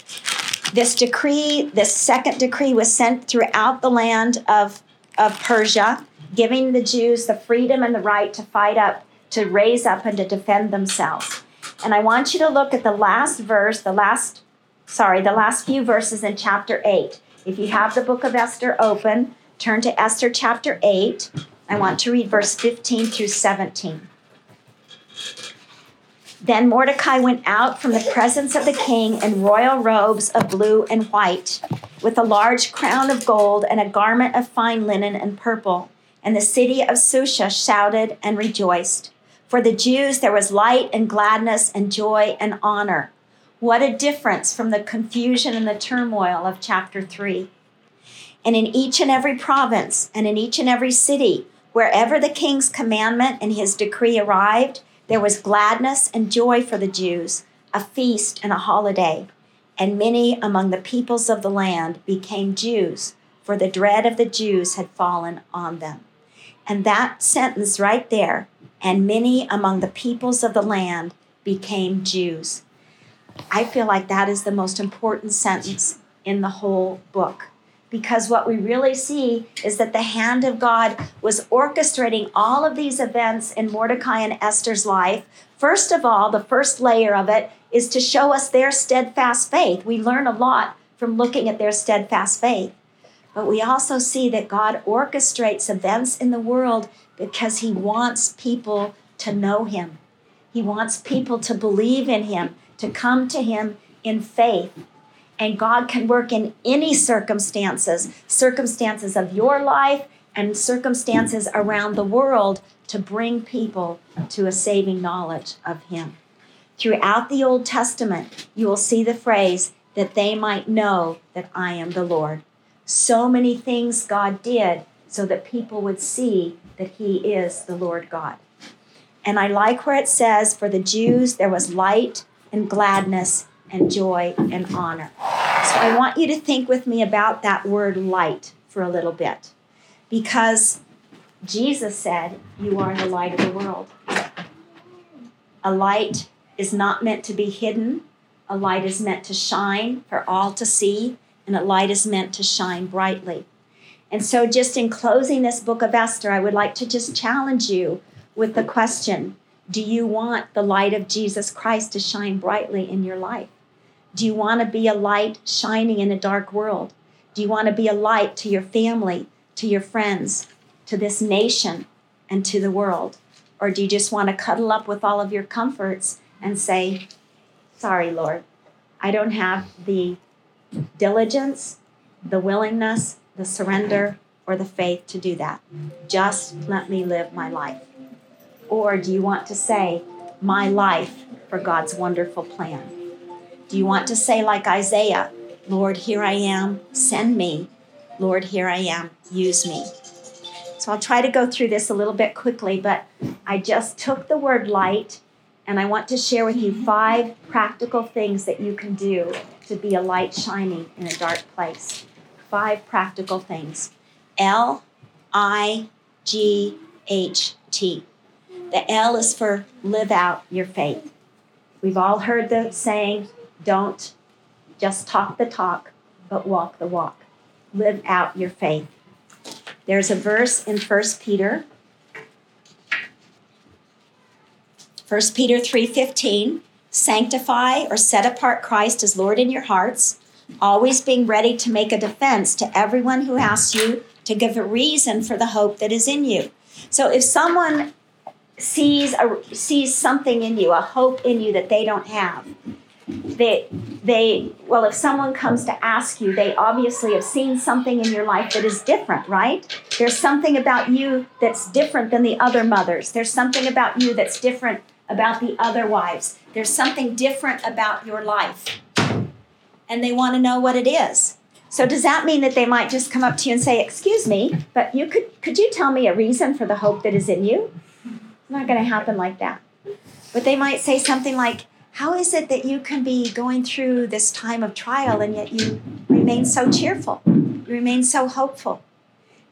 this decree, this second decree, was sent throughout the land of, of Persia, giving the Jews the freedom and the right to fight up, to raise up, and to defend themselves. And I want you to look at the last verse, the last, sorry, the last few verses in chapter 8. If you have the book of Esther open, turn to Esther chapter 8. I want to read verse 15 through 17. Then Mordecai went out from the presence of the king in royal robes of blue and white, with a large crown of gold and a garment of fine linen and purple. And the city of Susha shouted and rejoiced. For the Jews there was light and gladness and joy and honor. What a difference from the confusion and the turmoil of chapter 3. And in each and every province and in each and every city, wherever the king's commandment and his decree arrived, there was gladness and joy for the Jews, a feast and a holiday. And many among the peoples of the land became Jews, for the dread of the Jews had fallen on them. And that sentence right there, and many among the peoples of the land became Jews. I feel like that is the most important sentence in the whole book because what we really see is that the hand of God was orchestrating all of these events in Mordecai and Esther's life. First of all, the first layer of it is to show us their steadfast faith. We learn a lot from looking at their steadfast faith. But we also see that God orchestrates events in the world because He wants people to know Him. He wants people to believe in Him, to come to Him in faith. And God can work in any circumstances, circumstances of your life and circumstances around the world to bring people to a saving knowledge of Him. Throughout the Old Testament, you will see the phrase, that they might know that I am the Lord. So many things God did so that people would see that He is the Lord God. And I like where it says, for the Jews, there was light and gladness and joy and honor. So I want you to think with me about that word light for a little bit. Because Jesus said, You are the light of the world. A light is not meant to be hidden, a light is meant to shine for all to see, and a light is meant to shine brightly. And so, just in closing this book of Esther, I would like to just challenge you with the question Do you want the light of Jesus Christ to shine brightly in your life? Do you want to be a light shining in a dark world? Do you want to be a light to your family, to your friends, to this nation, and to the world? Or do you just want to cuddle up with all of your comforts and say, Sorry, Lord, I don't have the diligence, the willingness, the surrender, or the faith to do that. Just let me live my life. Or do you want to say, My life for God's wonderful plan? Do you want to say, like Isaiah, Lord, here I am, send me. Lord, here I am, use me. So I'll try to go through this a little bit quickly, but I just took the word light and I want to share with you five practical things that you can do to be a light shining in a dark place. Five practical things. L I G H T. The L is for live out your faith. We've all heard the saying, don't just talk the talk, but walk the walk. Live out your faith. There's a verse in 1 Peter 1 Peter 3:15 Sanctify or set apart Christ as Lord in your hearts, always being ready to make a defense to everyone who asks you to give a reason for the hope that is in you. So if someone sees a, sees something in you, a hope in you that they don't have, they they well if someone comes to ask you they obviously have seen something in your life that is different right? There's something about you that's different than the other mothers. There's something about you that's different about the other wives. There's something different about your life. And they want to know what it is. So does that mean that they might just come up to you and say excuse me but you could could you tell me a reason for the hope that is in you? It's not going to happen like that. But they might say something like how is it that you can be going through this time of trial and yet you remain so cheerful? You remain so hopeful?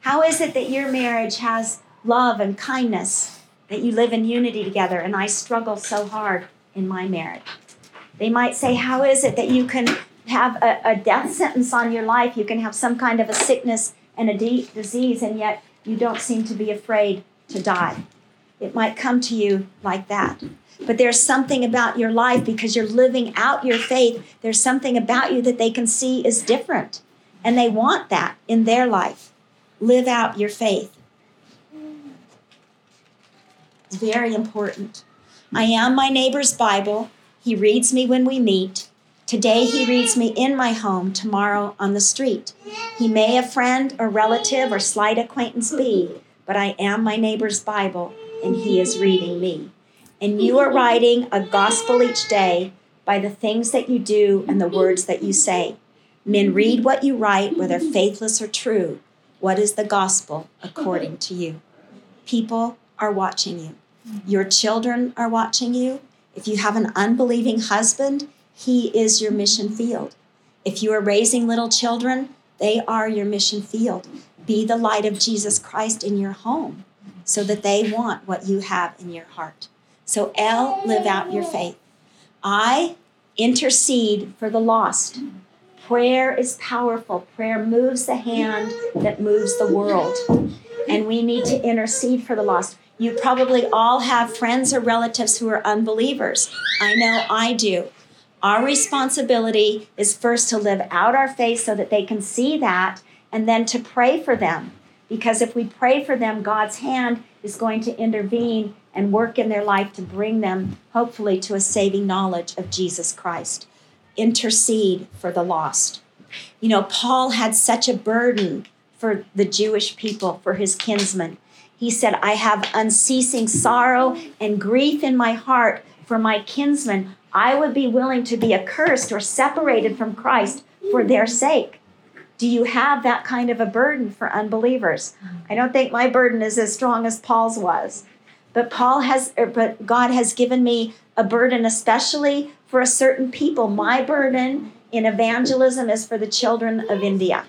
How is it that your marriage has love and kindness, that you live in unity together, and I struggle so hard in my marriage? They might say, How is it that you can have a, a death sentence on your life? You can have some kind of a sickness and a disease, and yet you don't seem to be afraid to die. It might come to you like that. But there's something about your life because you're living out your faith. There's something about you that they can see is different. And they want that in their life. Live out your faith. It's very important. I am my neighbor's Bible. He reads me when we meet. Today he reads me in my home, tomorrow on the street. He may a friend or relative or slight acquaintance be, but I am my neighbor's Bible and he is reading me and you are writing a gospel each day by the things that you do and the words that you say. Men read what you write, whether faithless or true. What is the gospel according to you? People are watching you. Your children are watching you. If you have an unbelieving husband, he is your mission field. If you are raising little children, they are your mission field. Be the light of Jesus Christ in your home so that they want what you have in your heart. So, L, live out your faith. I, intercede for the lost. Prayer is powerful. Prayer moves the hand that moves the world. And we need to intercede for the lost. You probably all have friends or relatives who are unbelievers. I know I do. Our responsibility is first to live out our faith so that they can see that and then to pray for them. Because if we pray for them, God's hand is going to intervene and work in their life to bring them, hopefully, to a saving knowledge of Jesus Christ. Intercede for the lost. You know, Paul had such a burden for the Jewish people, for his kinsmen. He said, I have unceasing sorrow and grief in my heart for my kinsmen. I would be willing to be accursed or separated from Christ for their sake. Do you have that kind of a burden for unbelievers? I don't think my burden is as strong as Paul's was. But Paul has er, but God has given me a burden especially for a certain people. My burden in evangelism is for the children of India.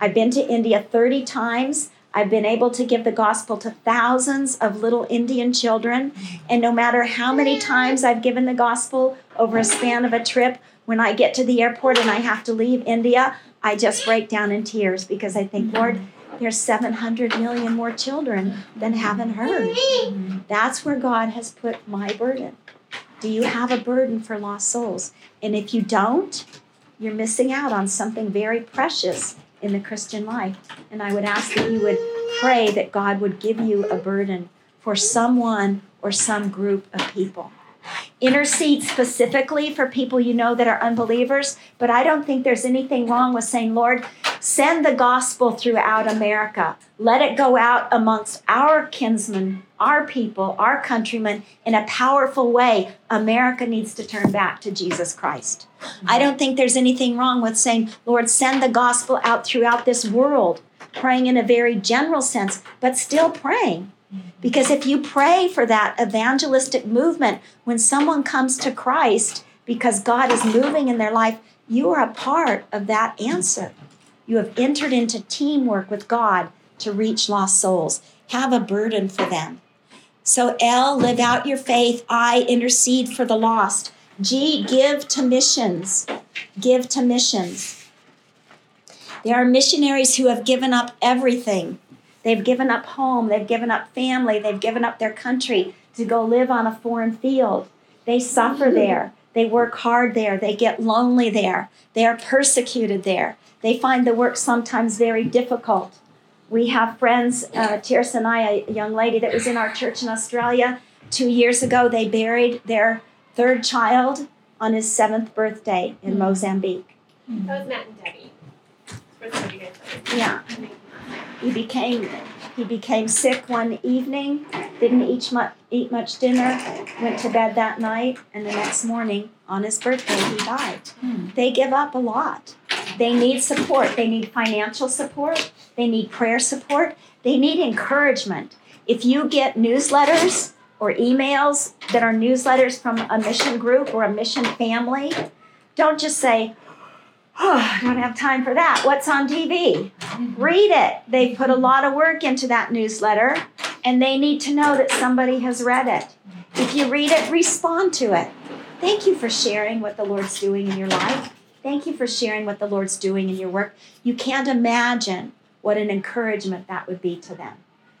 I've been to India 30 times. I've been able to give the gospel to thousands of little Indian children. And no matter how many times I've given the gospel over a span of a trip, when I get to the airport and I have to leave India, I just break down in tears because I think, Lord, there's 700 million more children than haven't heard. That's where God has put my burden. Do you have a burden for lost souls? And if you don't, you're missing out on something very precious in the Christian life. And I would ask that you would pray that God would give you a burden for someone or some group of people. Intercede specifically for people you know that are unbelievers, but I don't think there's anything wrong with saying, Lord, send the gospel throughout America. Let it go out amongst our kinsmen, our people, our countrymen in a powerful way. America needs to turn back to Jesus Christ. Mm-hmm. I don't think there's anything wrong with saying, Lord, send the gospel out throughout this world, praying in a very general sense, but still praying Mm-hmm. because if you pray for that evangelistic movement, when someone comes to Christ because God is moving in their life, you are a part of that answer. You have entered into teamwork with God to reach lost souls. Have a burden for them. So, L, live out your faith. I, intercede for the lost. G, give to missions. Give to missions. There are missionaries who have given up everything They've given up home, they've given up family, they've given up their country to go live on a foreign field. They suffer mm-hmm. there. They work hard there. They get lonely there. They are persecuted there. They find the work sometimes very difficult. We have friends, uh, Tirsa and I, a young lady that was in our church in Australia two years ago, they buried their third child on his seventh birthday in mm-hmm. Mozambique. That was Matt and Debbie. Yeah he became he became sick one evening, didn't eat much, eat much dinner, went to bed that night, and the next morning, on his birthday, he died. Hmm. They give up a lot. They need support. They need financial support. They need prayer support. They need encouragement. If you get newsletters or emails that are newsletters from a mission group or a mission family, don't just say, Oh, I don't have time for that. What's on TV? Read it. They put a lot of work into that newsletter and they need to know that somebody has read it. If you read it, respond to it. Thank you for sharing what the Lord's doing in your life. Thank you for sharing what the Lord's doing in your work. You can't imagine what an encouragement that would be to them.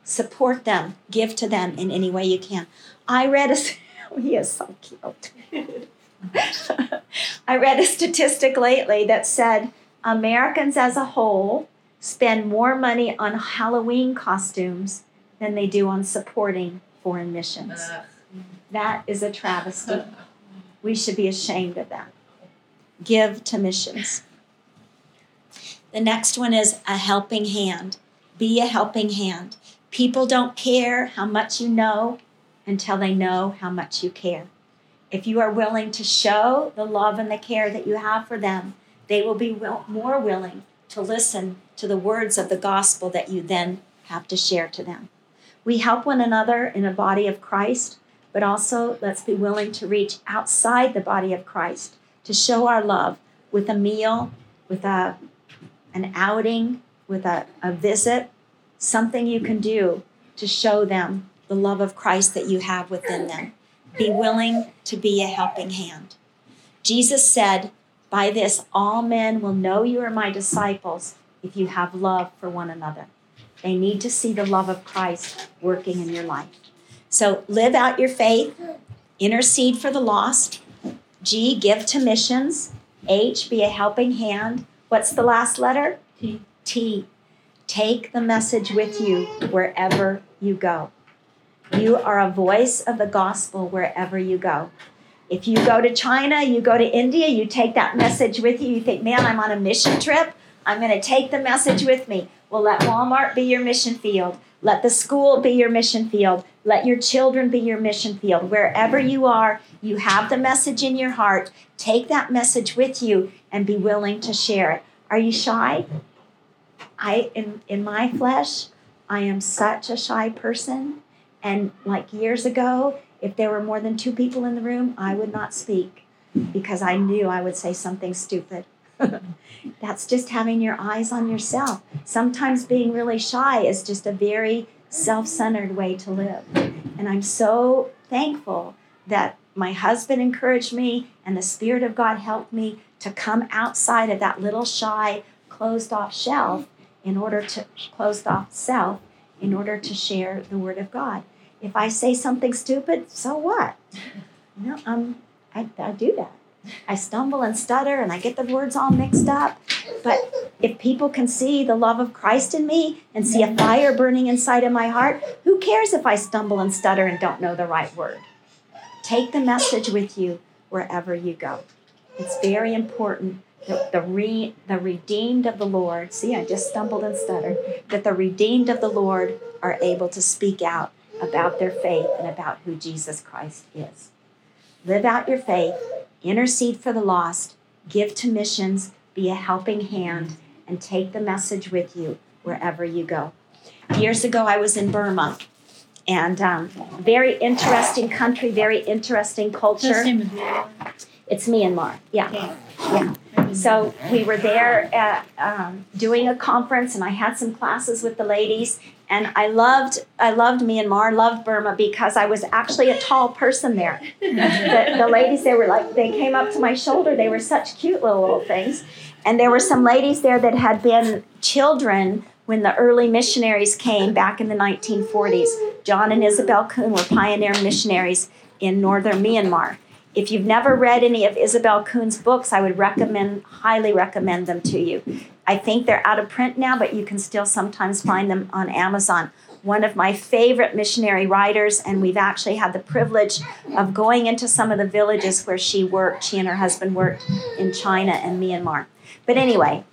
Support them, give to them in any way you can. I read a, he is so cute. I read a statistic lately that said Americans as a whole spend more money on Halloween costumes than they do on supporting foreign missions. That is a travesty. We should be ashamed of that. Give to missions. The next one is a helping hand. Be a helping hand. People don't care how much you know until they know how much you care if you are willing to show the love and the care that you have for them, they will be will, more willing to listen to the words of the gospel that you then have to share to them. We help one another in a body of Christ, but also let's be willing to reach outside the body of Christ to show our love with a meal, with a, an outing, with a, a visit, something you can do to show them the love of Christ that you have within them. Be willing to be a helping hand. Jesus said, By this all men will know you are my disciples if you have love for one another. They need to see the love of Christ working in your life. So live out your faith, intercede for the lost. G, give to missions. H, be a helping hand. What's the last letter? T. T. Take the message with you wherever you go. You are a voice of the gospel wherever you go. If you go to China, you go to India, you take that message with you. You think, man, I'm on a mission trip. I'm going to take the message with me. Well, let Walmart be your mission field. Let the school be your mission field. Let your children be your mission field. Wherever you are, you have the message in your heart. Take that message with you and be willing to share it. Are you shy? I in in my flesh, I am such a shy person. And like years ago, if there were more than two people in the room, I would not speak because I knew I would say something stupid. That's just having your eyes on yourself. Sometimes being really shy is just a very self centered way to live. And I'm so thankful that my husband encouraged me and the Spirit of God helped me to come outside of that little shy, closed off shelf in order to closed off self in order to share the word of God. If I say something stupid, so what? You know, um, I, I do that. I stumble and stutter and I get the words all mixed up. But if people can see the love of Christ in me and see a fire burning inside of my heart, who cares if I stumble and stutter and don't know the right word? Take the message with you wherever you go. It's very important the, the, re, the redeemed of the Lord, see, I just stumbled and stuttered, that the redeemed of the Lord are able to speak out about their faith and about who Jesus Christ is. Live out your faith, intercede for the lost, give to missions, be a helping hand, and take the message with you wherever you go. Years ago, I was in Burma, and um, very interesting country, very interesting culture. It's Myanmar, yeah, yeah. So we were there at, um, doing a conference, and I had some classes with the ladies. And I loved, I loved Myanmar, loved Burma because I was actually a tall person there. the, the ladies, they were like, they came up to my shoulder. They were such cute little little things. And there were some ladies there that had been children when the early missionaries came back in the 1940s. John and Isobel Kuhn were pioneer missionaries in northern Myanmar. If you've never read any of Isobel Kuhn's books, I would recommend, highly recommend them to you. I think they're out of print now, but you can still sometimes find them on Amazon. One of my favorite missionary writers, and we've actually had the privilege of going into some of the villages where she worked. She and her husband worked in China and Myanmar. But anyway,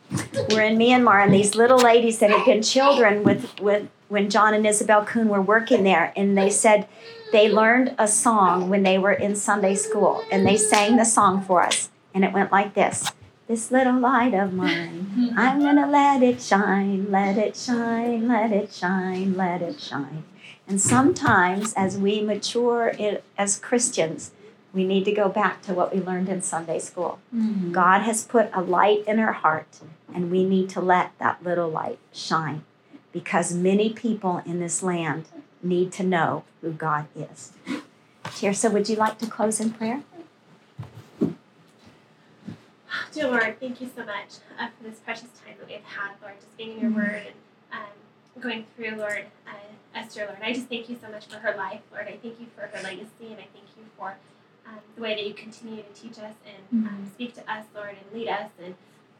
we're in Myanmar, and these little ladies that had been children with, with when John and Isobel Kuhn were working there, and they said they learned a song when they were in Sunday school, and they sang the song for us. And it went like this This little light of mine, I'm gonna let it shine, let it shine, let it shine, let it shine. And sometimes, as we mature as Christians, we need to go back to what we learned in Sunday school. Mm-hmm. God has put a light in our heart, and we need to let that little light shine because many people in this land need to know who God is. Tirsa, would you like to close in prayer? Dear Lord, thank you so much uh, for this precious time that we've had, Lord, just being in your word and um, going through, Lord, uh, Esther, Lord. I just thank you so much for her life, Lord. I thank you for her legacy, and I thank you for um, the way that you continue to teach us and um, speak to us, Lord, and lead us and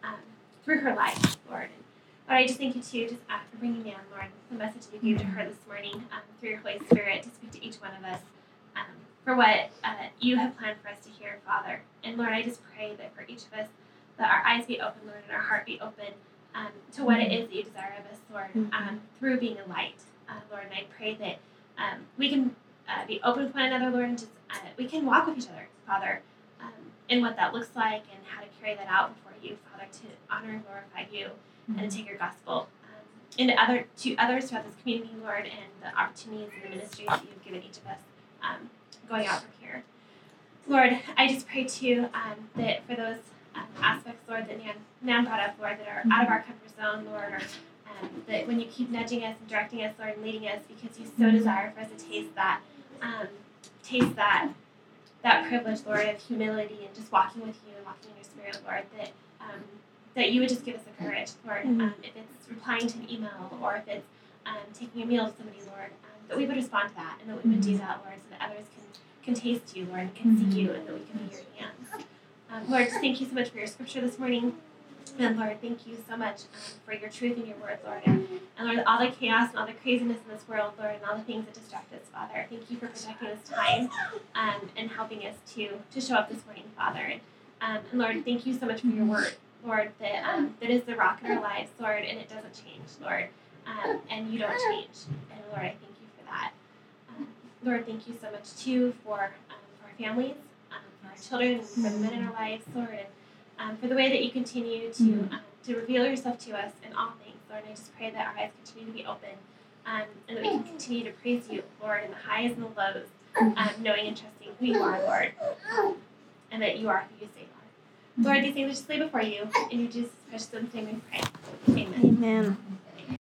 um, through her life, Lord. And Lord, I just thank you too, just uh, for bringing me on, Lord, the message you gave to her this morning um, through your Holy Spirit to speak to each one of us um, for what uh, you have planned for us to hear, Father. And Lord, I just pray that for each of us, that our eyes be open, Lord, and our heart be open um, to what it is that you desire of us, Lord, mm-hmm. um, through being a light, uh, Lord. And I pray that um, we can uh, be open with one another, Lord, and just uh, we can walk with each other, Father, um, in what that looks like and how to carry that out before you, Father, to honor and glorify you and to take your gospel um, into other to others throughout this community, Lord, and the opportunities and the ministries that you've given each of us um, going out from here. Lord, I just pray too um, that for those um, aspects, Lord, that Nan, Nan brought up, Lord, that are out of our comfort zone, Lord, or um, that when you keep nudging us and directing us, Lord, and leading us, because you so desire for us to taste that, um, taste that, that privilege, Lord, of humility and just walking with you and walking in your spirit, Lord, that um, that you would just give us the courage, Lord, um, if it's replying to an email or if it's um, taking a meal with somebody, Lord, um, that we would respond to that and that we would do that, Lord, so that others can, can taste you, Lord, and can see you and that we can be your hands. Um, Lord, thank you so much for your scripture this morning. And Lord, thank you so much um, for your truth and your word, Lord. And, and Lord, all the chaos and all the craziness in this world, Lord, and all the things that distract us, Father. Thank you for protecting this time um, and helping us to to show up this morning, Father. And, um, and Lord, thank you so much for your word, Lord, that um, that is the rock in our lives, Lord, and it doesn't change, Lord. Um, and you don't change. And Lord, I thank you for that. Um, Lord, thank you so much too for um, for our families, um, for our children, for the men in our lives, Lord, and um, for the way that you continue to um, to reveal yourself to us in all things, Lord. And I just pray that our eyes continue to be open, um, and that we can continue to praise you, Lord, in the highs and the lows, um, knowing and trusting who you are, Lord, and that you are who you say. Lord, mm-hmm. these things I just lay before you, in your Jesus' precious name we pray. Amen. Amen.